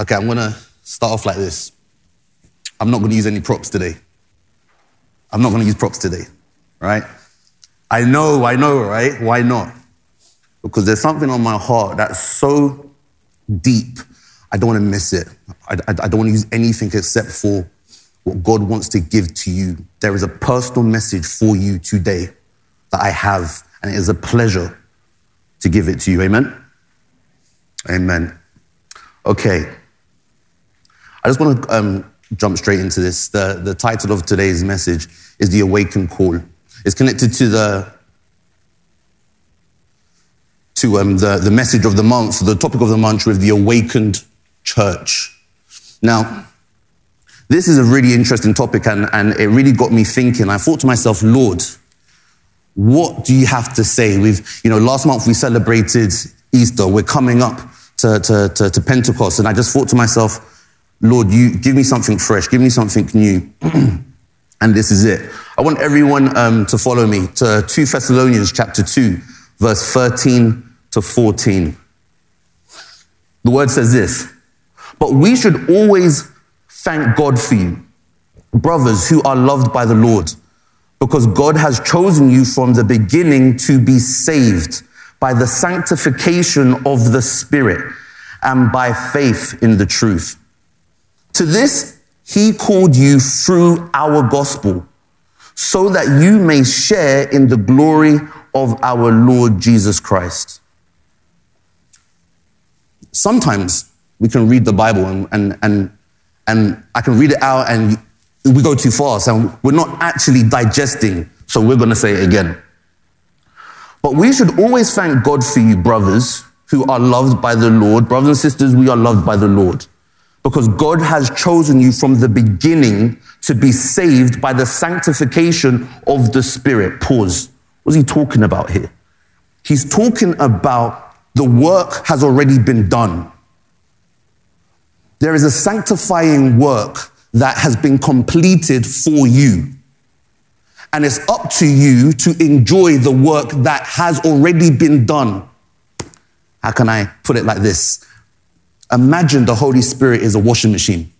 Okay, I'm gonna start off like this. I'm not gonna use any props today. I'm not gonna use props today, right? I know, I know, right? Why not? Because there's something on my heart that's so deep, I don't wanna miss it. I, I, I don't wanna use anything except for what God wants to give to you. There is a personal message for you today that I have, and it is a pleasure to give it to you. Amen? Amen. Okay. I just want to um, jump straight into this. The, the title of today's message is The Awakened Call. It's connected to the to um, the, the message of the month, the topic of the month with the awakened church. Now, this is a really interesting topic and, and it really got me thinking. I thought to myself, Lord, what do you have to say? We've, you know, last month we celebrated Easter. We're coming up to, to, to, to Pentecost. And I just thought to myself, Lord, you give me something fresh, give me something new. and this is it. I want everyone um, to follow me to 2 Thessalonians chapter 2, verse 13 to 14. The word says this, but we should always thank God for you, brothers who are loved by the Lord, because God has chosen you from the beginning to be saved by the sanctification of the Spirit and by faith in the truth. To this, he called you through our gospel so that you may share in the glory of our Lord Jesus Christ. Sometimes we can read the Bible and, and, and, and I can read it out and we go too fast and we're not actually digesting, so we're going to say it again. But we should always thank God for you, brothers, who are loved by the Lord. Brothers and sisters, we are loved by the Lord. Because God has chosen you from the beginning to be saved by the sanctification of the Spirit. Pause. What's he talking about here? He's talking about the work has already been done. There is a sanctifying work that has been completed for you. And it's up to you to enjoy the work that has already been done. How can I put it like this? Imagine the Holy Spirit is a washing machine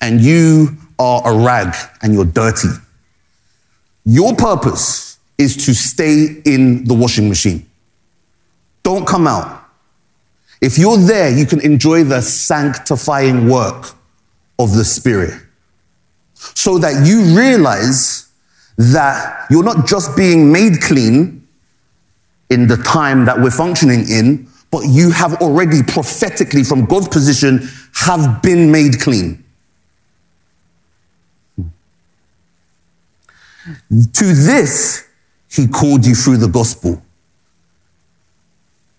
and you are a rag and you're dirty. Your purpose is to stay in the washing machine. Don't come out. If you're there, you can enjoy the sanctifying work of the Spirit so that you realize that you're not just being made clean in the time that we're functioning in, but you have already prophetically, from God's position, have been made clean. To this, he called you through the gospel.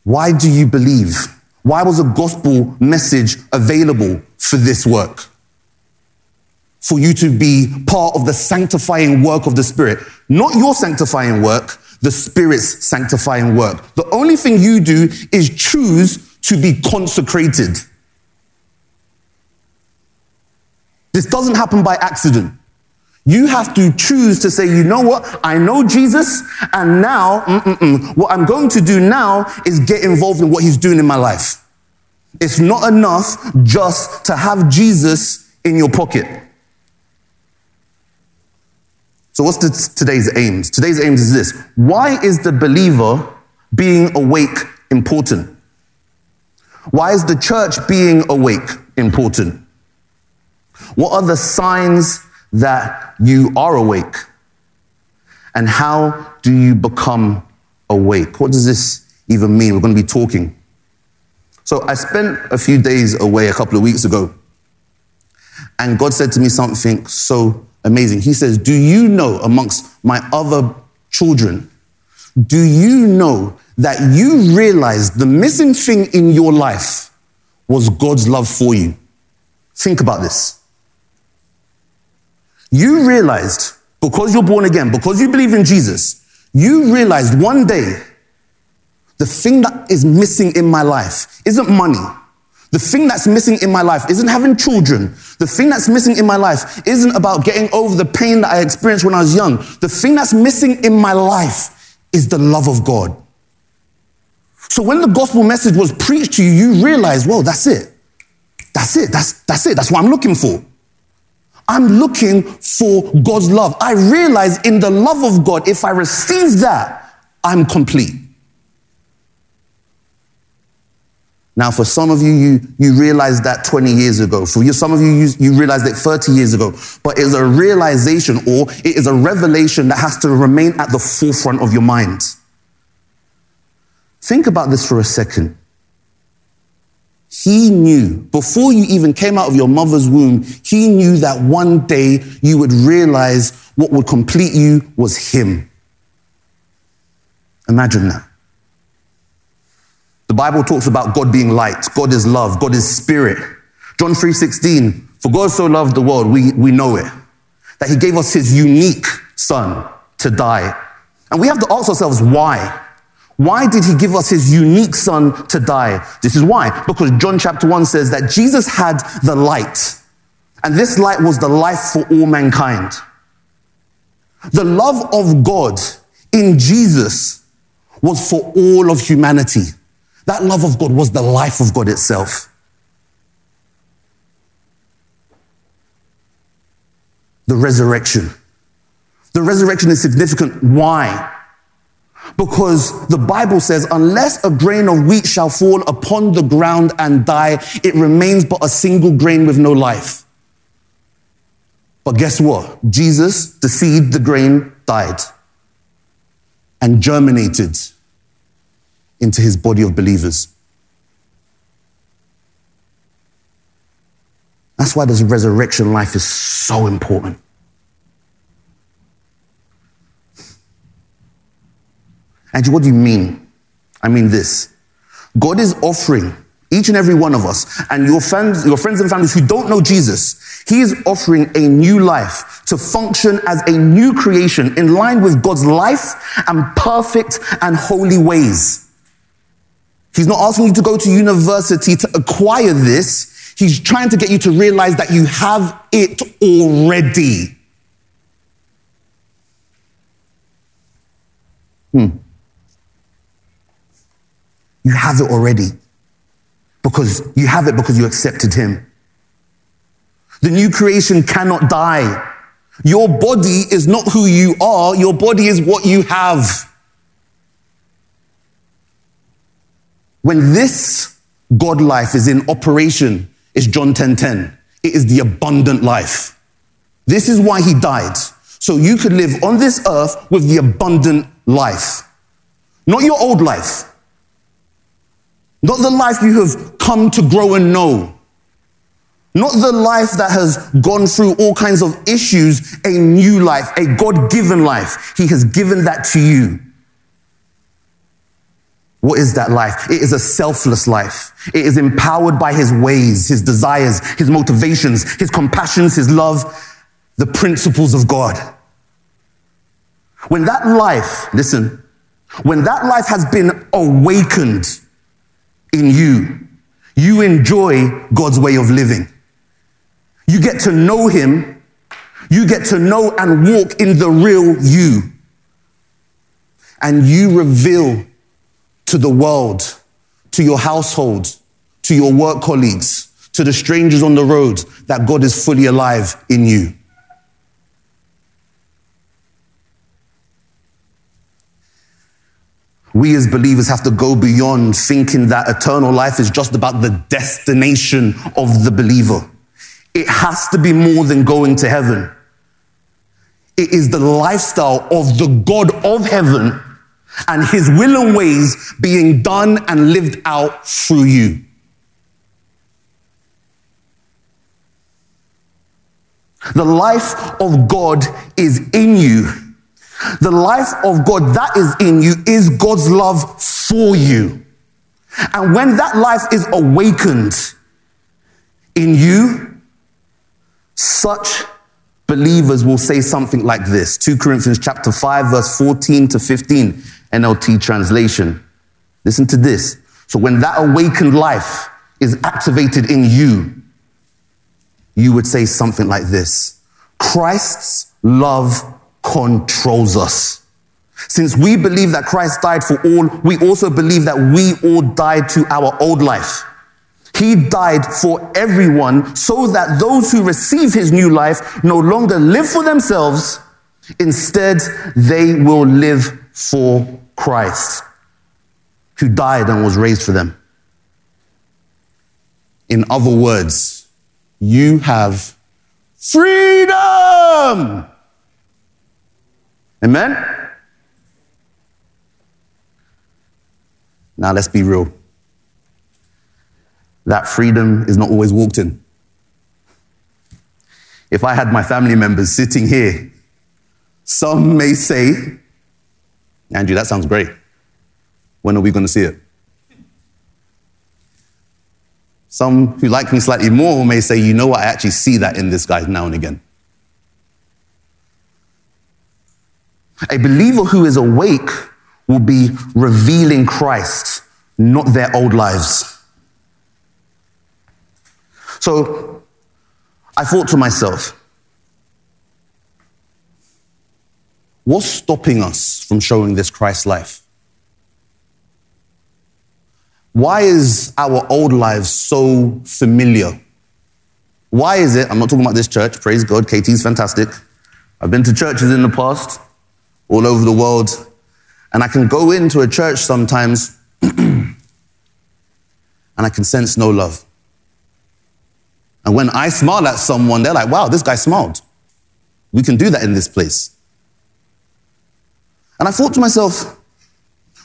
Why do you believe? Why was a gospel message available for this work? for you to be part of the sanctifying work of the Spirit. Not your sanctifying work, the Spirit's sanctifying work. The only thing you do is choose to be consecrated. This doesn't happen by accident. You have to choose to say, you know what? I know Jesus, and now, mm-mm-mm, what I'm going to do now is get involved in what he's doing in my life. It's not enough just to have Jesus in your pocket. So, what's the, today's aims? Today's aims is this Why is the believer being awake important? Why is the church being awake important? What are the signs that you are awake? And how do you become awake? What does this even mean? We're going to be talking. So, I spent a few days away a couple of weeks ago, and God said to me something so amazing. He says, Do you know amongst my other children, do you know that you realized the missing thing in your life was God's love for you? Think about this. You realized, because you're born again, because you believe in Jesus, you realized one day the thing that is missing in my life isn't money. The thing that's missing in my life isn't having children. The thing that's missing in my life isn't about getting over the pain that I experienced when I was young. The thing that's missing in my life is the love of God. So when the gospel message was preached to you, you realize, well, that's it. that's it. That's, that's it. That's what I'm looking for. I'm looking for God's love. I realize in the love of God, if I receive that, I'm complete. Now, for some of you, you, you realized that 20 years ago. For you, some of you, you, you realized it 30 years ago. But it's a realization or it is a revelation that has to remain at the forefront of your mind. Think about this for a second. He knew, before you even came out of your mother's womb, he knew that one day you would realize what would complete you was him. Imagine that. The Bible talks about God being light, God is love, God is spirit. John 3:16, for God so loved the world, we, we know it, that he gave us his unique son to die. And we have to ask ourselves why. Why did he give us his unique son to die? This is why. Because John chapter 1 says that Jesus had the light. And this light was the life for all mankind. The love of God in Jesus was for all of humanity. That love of God was the life of God itself. The resurrection. The resurrection is significant. Why? Because the Bible says, unless a grain of wheat shall fall upon the ground and die, it remains but a single grain with no life. But guess what? Jesus, the seed, the grain, died and germinated into his body of believers. That's why this resurrection life is so important. And what do you mean? I mean this. God is offering each and every one of us and your friends, your friends and families who don't know Jesus, He is offering a new life to function as a new creation in line with God's life and perfect and holy ways. He's not asking you to go to university to acquire this. He's trying to get you to realize that you have it already. Hmm. You have it already because you have it because you accepted Him. The new creation cannot die. Your body is not who you are, your body is what you have. When this God life is in operation, it's John 10 10. It is the abundant life. This is why he died. So you could live on this earth with the abundant life. Not your old life. Not the life you have come to grow and know. Not the life that has gone through all kinds of issues, a new life, a God given life. He has given that to you. What is that life? It is a selfless life. It is empowered by his ways, his desires, his motivations, his compassions, his love, the principles of God. When that life, listen, when that life has been awakened in you, you enjoy God's way of living. You get to know him. You get to know and walk in the real you. And you reveal to the world, to your household, to your work colleagues, to the strangers on the road, that God is fully alive in you. We as believers have to go beyond thinking that eternal life is just about the destination of the believer. It has to be more than going to heaven. It is the lifestyle of the God of heaven and his will and ways being done and lived out through you. The life of God is in you. The life of God that is in you is God's love for you. And when that life is awakened in you, such believers will say something like this 2 Corinthians chapter 5 verse 14 to 15 NLT translation. Listen to this. So when that awakened life is activated in you, you would say something like this. Christ's love controls us. Since we believe that Christ died for all, we also believe that we all died to our old life. He died for everyone so that those who receive his new life no longer live for themselves. Instead, they will live for Christ, who died and was raised for them. In other words, you have freedom. Amen? Now let's be real. That freedom is not always walked in. If I had my family members sitting here, some may say, Andrew, that sounds great. When are we going to see it? Some who like me slightly more may say, you know what, I actually see that in this guy now and again. A believer who is awake will be revealing Christ, not their old lives. So I thought to myself, what's stopping us from showing this Christ life? Why is our old lives so familiar? Why is it? I'm not talking about this church, praise God, KT's fantastic. I've been to churches in the past, all over the world, and I can go into a church sometimes and I can sense no love. And when I smile at someone, they're like, wow, this guy smiled. We can do that in this place. And I thought to myself,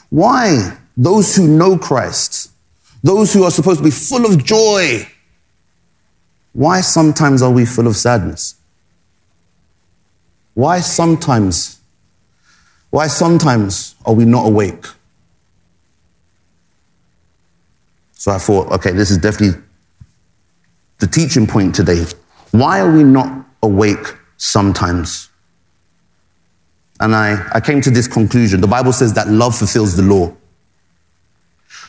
why those who know Christ, those who are supposed to be full of joy, why sometimes are we full of sadness? Why sometimes why sometimes are we not awake? So I thought, okay, this is definitely the teaching point today. Why are we not awake sometimes? And I, I came to this conclusion. The Bible says that love fulfills the law.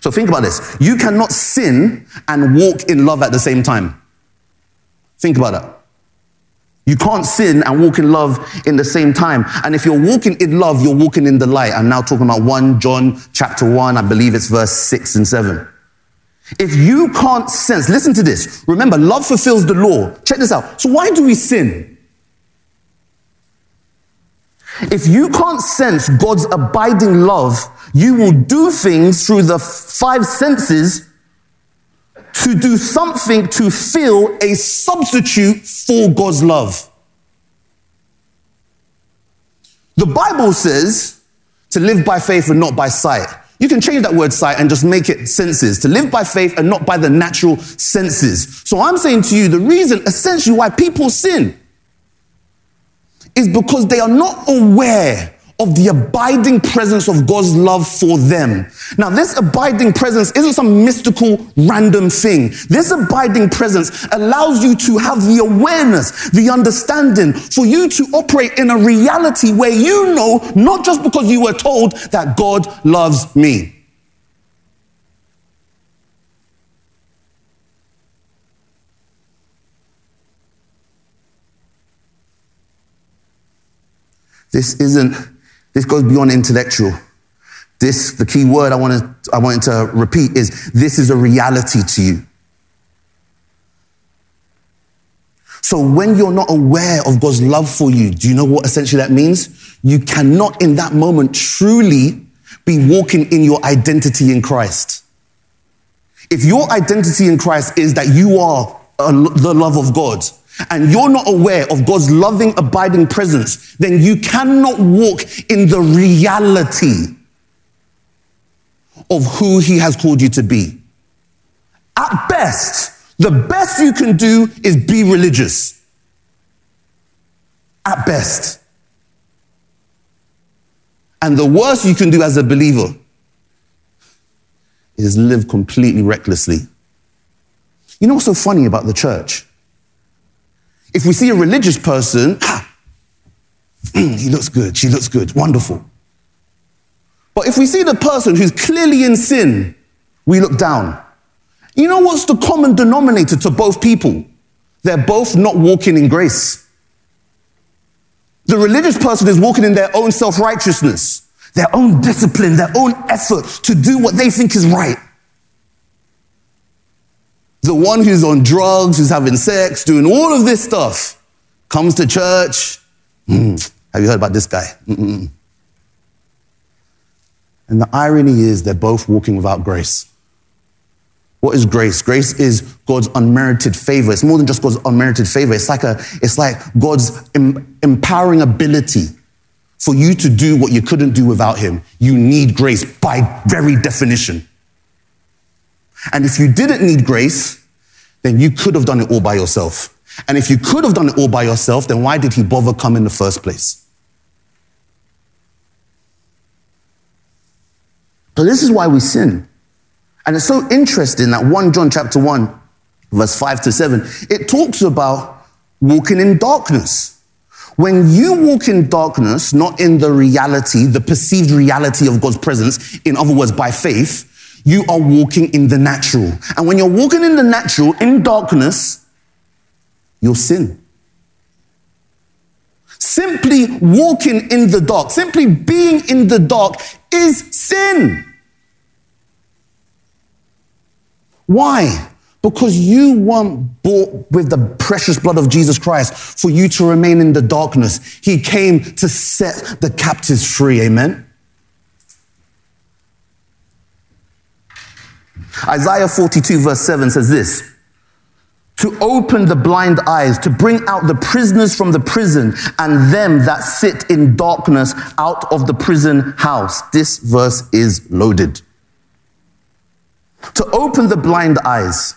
So think about this. You cannot sin and walk in love at the same time. Think about that. You can't sin and walk in love in the same time. And if you're walking in love, you're walking in the light. I'm now talking about 1 John chapter 1, I believe it's verse 6 and 7. If you can't sense, listen to this. Remember, love fulfills the law. Check this out. So why do we sin? If you can't sense God's abiding love, you will do things through the five senses to do something to fill a substitute for God's love. The Bible says to live by faith and not by sight. You can change that word sight and just make it senses. To live by faith and not by the natural senses. So I'm saying to you, the reason essentially why people sin is because they are not aware of the abiding presence of God's love for them. Now, this abiding presence isn't some mystical, random thing. This abiding presence allows you to have the awareness, the understanding, for you to operate in a reality where you know, not just because you were told that God loves me. This isn't this goes beyond intellectual. This, the key word I wanted, I wanted to repeat is this is a reality to you. So when you're not aware of God's love for you, do you know what essentially that means? You cannot in that moment truly be walking in your identity in Christ. If your identity in Christ is that you are the love of God, and you're not aware of God's loving, abiding presence, then you cannot walk in the reality of who He has called you to be. At best, the best you can do is be religious. At best. And the worst you can do as a believer is live completely recklessly. You know what's so funny about the church? If we see a religious person, ah, he looks good, she looks good, wonderful. But if we see the person who's clearly in sin, we look down. You know what's the common denominator to both people? They're both not walking in grace. The religious person is walking in their own self righteousness, their own discipline, their own effort to do what they think is right. The one who's on drugs, who's having sex, doing all of this stuff, comes to church. Mm, have you heard about this guy? Mm-mm. And the irony is they're both walking without grace. What is grace? Grace is God's unmerited favor. It's more than just God's unmerited favor. It's like a, it's like God's em- empowering ability for you to do what you couldn't do without Him. You need grace by very definition. And if you didn't need grace, then you could have done it all by yourself. And if you could have done it all by yourself, then why did He bother come in the first place? So this is why we sin. And it's so interesting that 1 John chapter 1, verse 5 to 7, it talks about walking in darkness. When you walk in darkness, not in the reality, the perceived reality of God's presence, in other words, by faith, you are walking in the natural. And when you're walking in the natural, in darkness, you'll sin. Simply walking in the dark, simply being in the dark is sin. Why? Because you weren't bought with the precious blood of Jesus Christ for you to remain in the darkness. He came to set the captives free. Amen. Isaiah 42, verse 7 says this to open the blind eyes, to bring out the prisoners from the prison, and them that sit in darkness out of the prison house. This verse is loaded to open the blind eyes,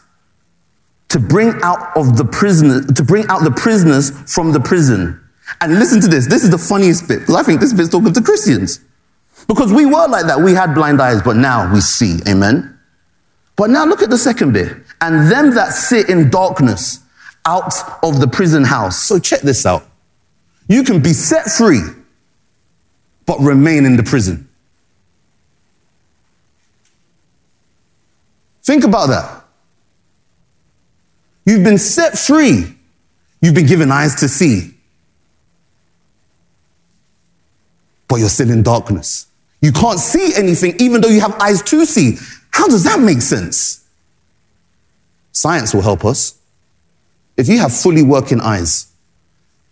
to bring out of the prisoner, to bring out the prisoners from the prison. And listen to this. This is the funniest bit, because I think this bit's talking to Christians. Because we were like that. We had blind eyes, but now we see. Amen. But now look at the second bit. And them that sit in darkness out of the prison house. So check this out. You can be set free, but remain in the prison. Think about that. You've been set free. You've been given eyes to see. But you're still in darkness. You can't see anything even though you have eyes to see. How does that make sense? Science will help us. If you have fully working eyes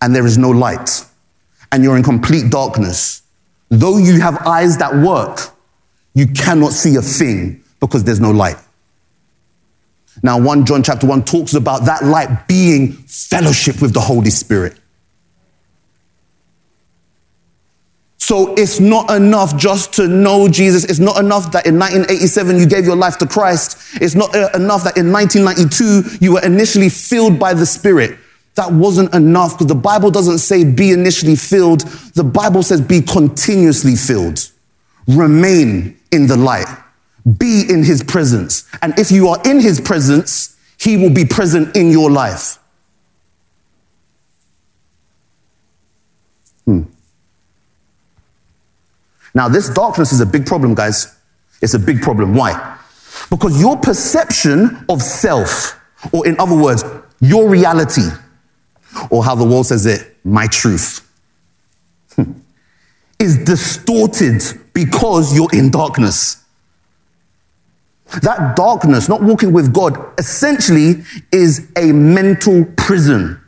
and there is no light and you're in complete darkness, though you have eyes that work, you cannot see a thing because there's no light. Now, 1 John chapter 1 talks about that light being fellowship with the Holy Spirit. So it's not enough just to know Jesus. It's not enough that in 1987 you gave your life to Christ. It's not uh, enough that in 1992 you were initially filled by the Spirit. That wasn't enough because the Bible doesn't say be initially filled. The Bible says be continuously filled. Remain in the light. Be in his presence. And if you are in his presence, he will be present in your life. Now, this darkness is a big problem, guys. It's a big problem. Why? Because your perception of self, or in other words, your reality, or how the world says it, my truth, is distorted because you're in darkness. That darkness, not walking with God, essentially is a mental prison.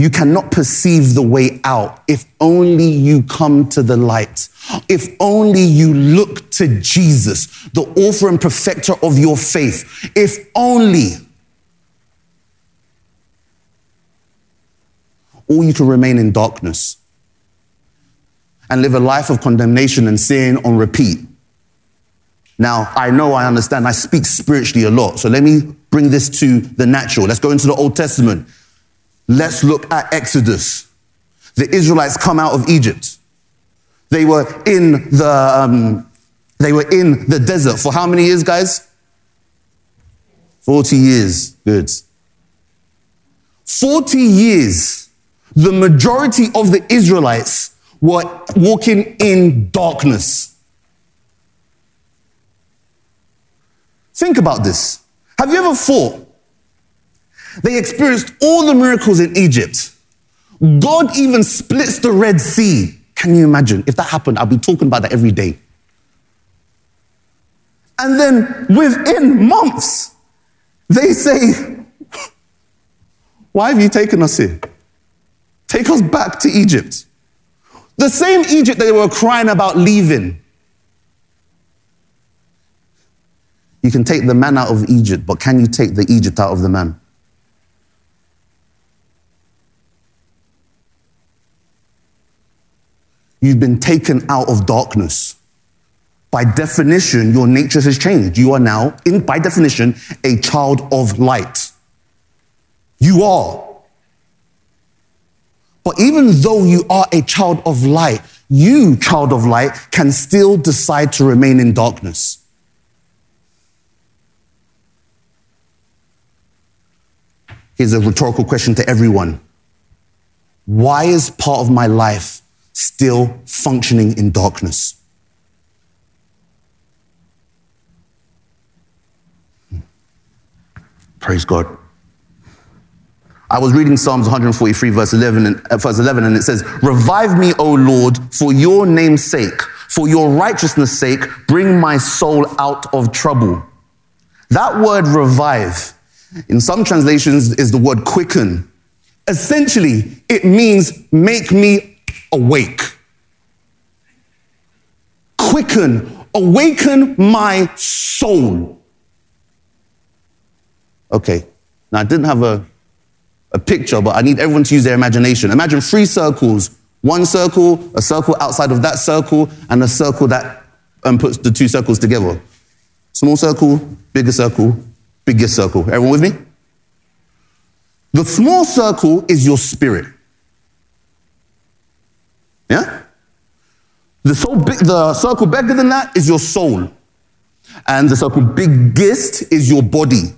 You cannot perceive the way out if only you come to the light. If only you look to Jesus, the author and perfecter of your faith. If only. Or you can remain in darkness and live a life of condemnation and sin on repeat now, I know, I understand, I speak spiritually a lot. So let me bring this to the natural. Let's go into the Old Testament. Let's look at Exodus. The Israelites come out of Egypt. They were in the, um, they were in the desert for how many years, guys? 40 years. Good. 40 years, the majority of the Israelites were walking in darkness. Think about this. Have you ever thought they experienced all the miracles in Egypt? God even splits the Red Sea. Can you imagine? If that happened, I'd be talking about that every day. And then within months, They say, Why have you taken us here? Take us back to Egypt. The same Egypt that they were crying about leaving. You can take the man out of Egypt, but can you take the Egypt out of the man? You've been taken out of darkness. By definition, your nature has changed. You are now, in, by definition, a child of light. You are. But even though you are a child of light, you, child of light, can still decide to remain in darkness. Here's a rhetorical question to everyone Why is part of my life still functioning in darkness? Praise God. I was reading Psalms 143, verse 11, and, uh, verse 11, and it says, Revive me, O Lord, for your name's sake, for your righteousness' sake, bring my soul out of trouble. That word revive, in some translations, is the word quicken. Essentially, it means make me awake. Quicken, awaken my soul. Okay, now I didn't have a, a picture, but I need everyone to use their imagination. Imagine three circles one circle, a circle outside of that circle, and a circle that um, puts the two circles together. Small circle, bigger circle, bigger circle. Everyone with me? The small circle is your spirit. Yeah? The, soul the circle bigger than that is your soul. And the circle biggest is your body.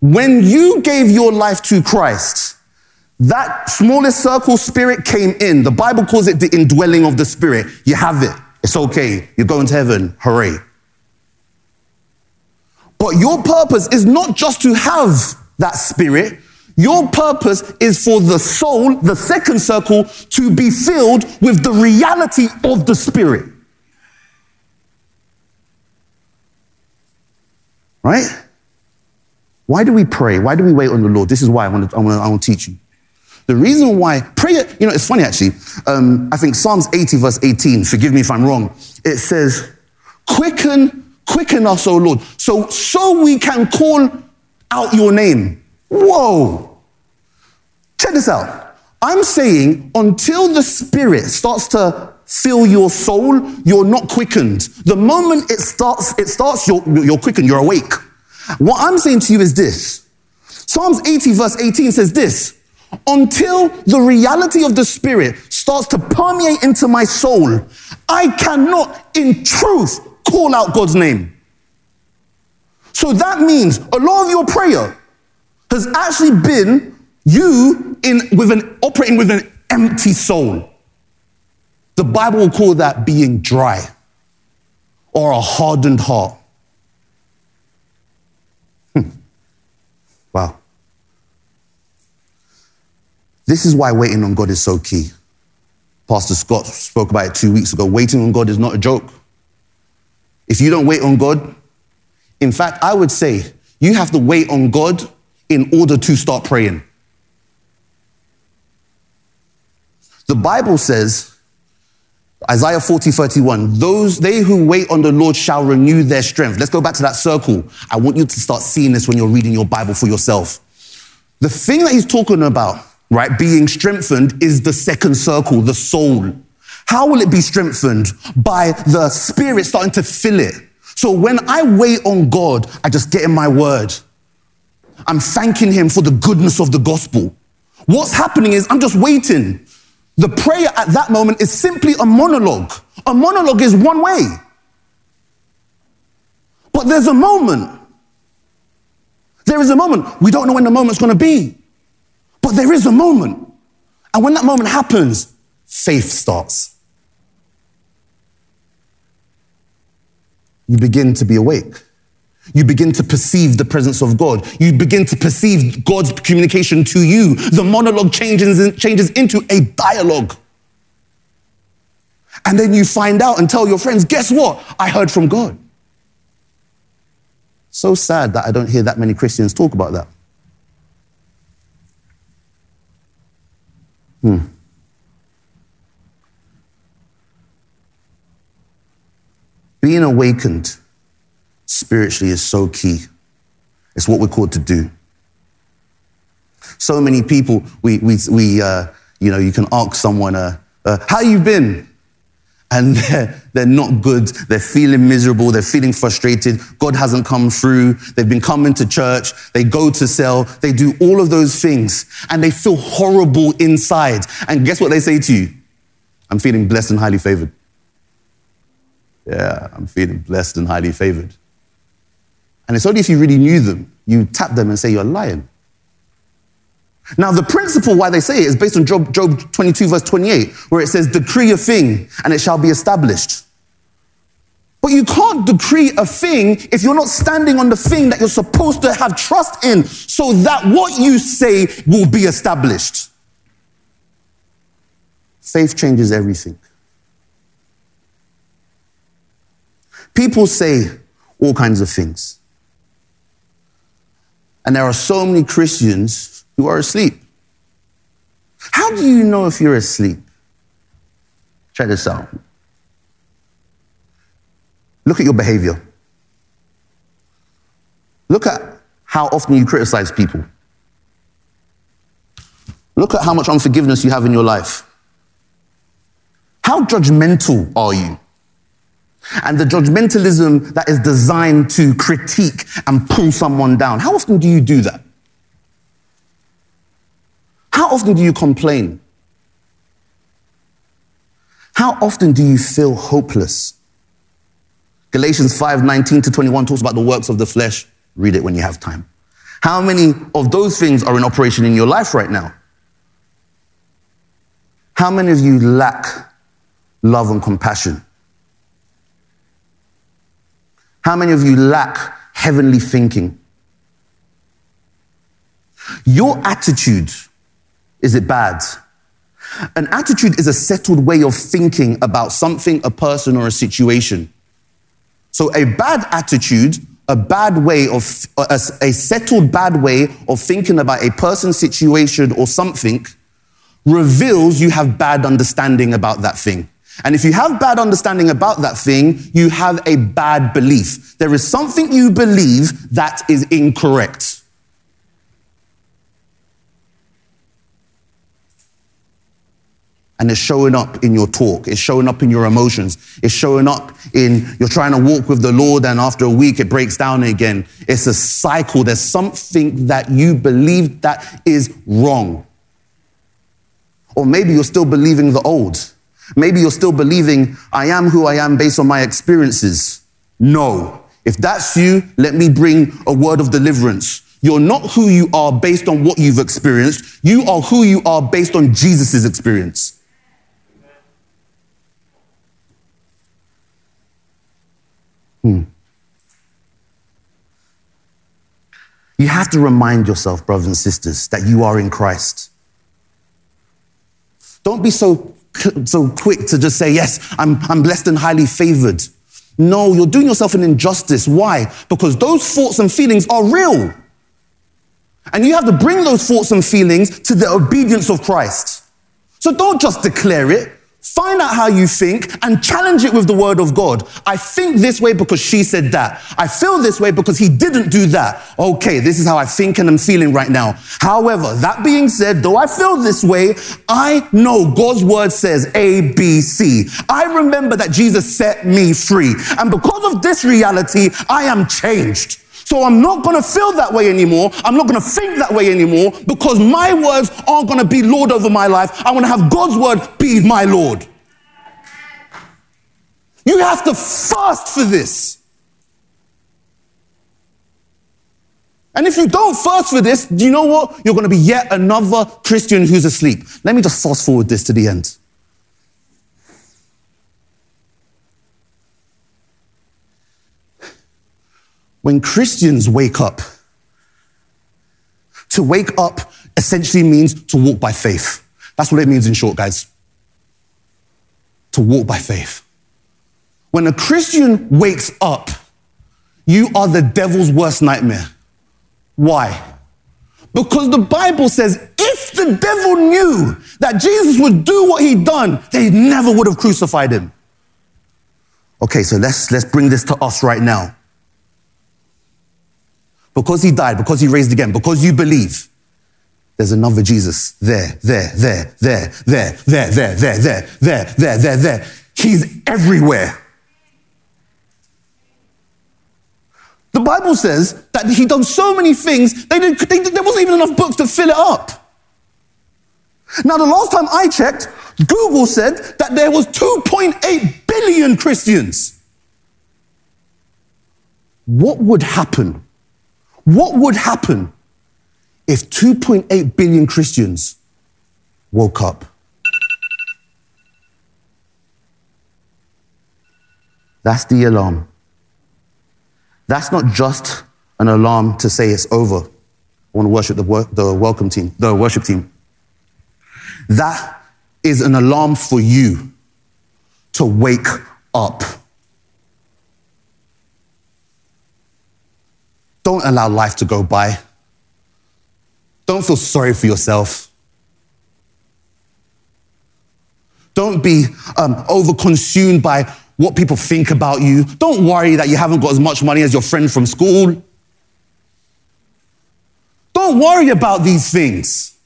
When you gave your life to Christ, that smallest circle spirit came in. The Bible calls it the indwelling of the spirit. You have it. It's okay. You're going to heaven. Hooray. But your purpose is not just to have that spirit. Your purpose is for the soul, the second circle, to be filled with the reality of the spirit. Right? Why do we pray? Why do we wait on the Lord? This is why I want to, I want to, I want to teach you. The reason why prayer, you know, it's funny actually. Um, I think Psalms 80, verse 18, forgive me if I'm wrong, it says, Quicken, quicken us, O Lord, so, so we can call out your name. Whoa. Check this out. I'm saying until the Spirit starts to fill your soul, you're not quickened. The moment it starts, it starts, you're, you're quickened, you're awake. What I'm saying to you is this Psalms 80, verse 18 says this until the reality of the Spirit starts to permeate into my soul, I cannot, in truth, call out God's name. So that means a lot of your prayer has actually been you in with an operating with an empty soul. The Bible will call that being dry or a hardened heart. Hmm. Wow. This is why waiting on God is so key. Pastor Scott spoke about it two weeks ago. Waiting on God is not a joke. If you don't wait on God, in fact, I would say you have to wait on God in order to start praying. The Bible says, Isaiah 40, 31, those they who wait on the Lord shall renew their strength. Let's go back to that circle. I want you to start seeing this when you're reading your Bible for yourself. The thing that he's talking about, right, being strengthened is the second circle, the soul. How will it be strengthened? By the spirit starting to fill it. So when I wait on God, I just get in my word. I'm thanking him for the goodness of the gospel. What's happening is I'm just waiting. The prayer at that moment is simply a monologue. A monologue is one way. But there's a moment. There is a moment. We don't know when the moment's going to be. But there is a moment. And when that moment happens, faith starts. You begin to be awake. You begin to perceive the presence of God. You begin to perceive God's communication to you. The monologue changes, changes into a dialogue. And then you find out and tell your friends, guess what? I heard from God. So sad that I don't hear that many Christians talk about that. Hmm. Being awakened spiritually is so key. It's what we're called to do. So many people, we, we, we uh, you know, you can ask someone, uh, uh, how you been? And they're, they're not good. They're feeling miserable. They're feeling frustrated. God hasn't come through. They've been coming to church. They go to cell. They do all of those things and they feel horrible inside. And guess what they say to you? I'm feeling blessed and highly favored. Yeah, I'm feeling blessed and highly favored. And it's only if you really knew them, you tap them and say, You're lying. Now, the principle why they say it is based on Job, Job 22, verse 28, where it says, Decree a thing and it shall be established. But you can't decree a thing if you're not standing on the thing that you're supposed to have trust in, so that what you say will be established. Faith changes everything. People say all kinds of things. And there are so many Christians who are asleep. How do you know if you're asleep? Check this out. Look at your behavior. Look at how often you criticize people. Look at how much unforgiveness you have in your life. How judgmental are you? And the judgmentalism that is designed to critique and pull someone down. How often do you do that? How often do you complain? How often do you feel hopeless? Galatians 5 19 to 21 talks about the works of the flesh. Read it when you have time. How many of those things are in operation in your life right now? How many of you lack love and compassion? How many of you lack heavenly thinking? Your attitude is it bad? An attitude is a settled way of thinking about something, a person, or a situation. So a bad attitude, a bad way of, a, a settled bad way of thinking about a person, situation, or something reveals you have bad understanding about that thing. And if you have bad understanding about that thing, you have a bad belief. There is something you believe that is incorrect. And it's showing up in your talk. It's showing up in your emotions. It's showing up in you're trying to walk with the Lord, and after a week it breaks down again. It's a cycle. There's something that you believe that is wrong. Or maybe you're still believing the old. Maybe you're still believing, I am who I am based on my experiences. No. If that's you, let me bring a word of deliverance. You're not who you are based on what you've experienced. You are who you are based on Jesus' experience. Hmm. You have to remind yourself, brothers and sisters, that you are in Christ. Don't be so, so quick to just say, Yes, I'm, I'm blessed and highly favored. No, you're doing yourself an injustice. Why? Because those thoughts and feelings are real. And you have to bring those thoughts and feelings to the obedience of Christ. So don't just declare it, Find out how you think and challenge it with the word of God. I think this way because she said that. I feel this way because he didn't do that. Okay, this is how I think and I'm feeling right now. However, that being said, though I feel this way, I know God's word says A, B, C. I remember that Jesus set me free. And because of this reality, I am changed. So I'm not going to feel that way anymore. I'm not going to think that way anymore because my words aren't going to be Lord over my life. I want to have God's word be my Lord. You have to fast for this. And if you don't fast for this, do you know what? You're going to be yet another Christian who's asleep. Let me just fast forward this to the end. When Christians wake up, to wake up essentially means to walk by faith. That's what it means in short, guys. To walk by faith. When a Christian wakes up, you are the devil's worst nightmare. Why? Because the Bible says if the devil knew that Jesus would do what he'd done, they never would have crucified him. Okay, so let's, let's bring this to us right now. Because he died, because he raised again, because you believe, there's another Jesus there, there, there, there, there, there, there, there, there, there, there, there, there. He's everywhere. The Bible says that he done so many things, they didn't, they, there wasn't even enough books to fill it up. Now, the last time I checked, Google said that there was 2.8 billion Christians. What would happen? What would happen if 2.8 billion Christians woke up? That's the alarm. That's not just an alarm to say it's over. I want to worship the, the welcome team, the worship team. That is an alarm for you to wake up. Don't allow life to go by. Don't feel sorry for yourself. Don't be um, overconsumed by what people think about you. Don't worry that you haven't got as much money as your friend from school. Don't worry about these things.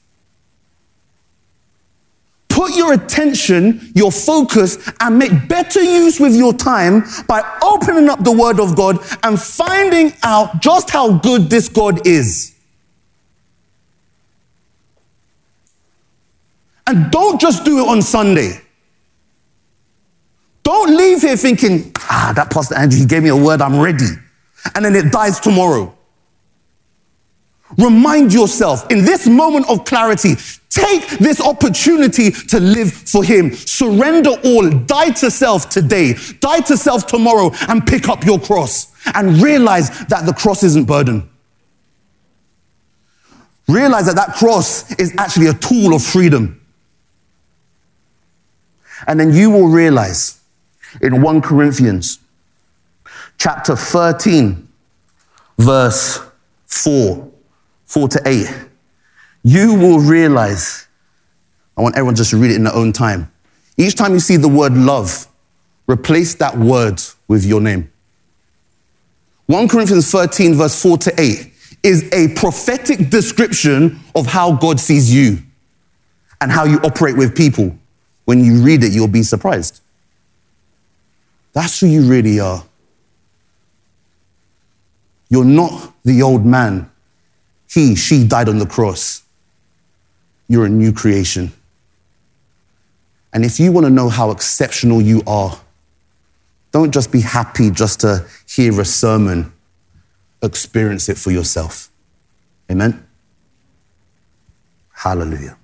Put your attention, your focus, and make better use with your time by opening up the Word of God and finding out just how good this God is. And don't just do it on Sunday. Don't leave here thinking, ah, that Pastor Andrew, he gave me a word, I'm ready. And then it dies tomorrow. Remind yourself in this moment of clarity, take this opportunity to live for Him. Surrender all, die to self today, die to self tomorrow, and pick up your cross. And realize that the cross isn't burden. Realize that that cross is actually a tool of freedom. And then you will realize in 1 Corinthians chapter 13, verse 4, 4 to 8, you will realize. I want everyone just to read it in their own time. Each time you see the word love, replace that word with your name. 1 Corinthians 13, verse 4 to 8, is a prophetic description of how God sees you and how you operate with people. When you read it, you'll be surprised. That's who you really are. You're not the old man. He, she died on the cross. You're a new creation. And if you want to know how exceptional you are, don't just be happy just to hear a sermon, experience it for yourself. Amen? Hallelujah.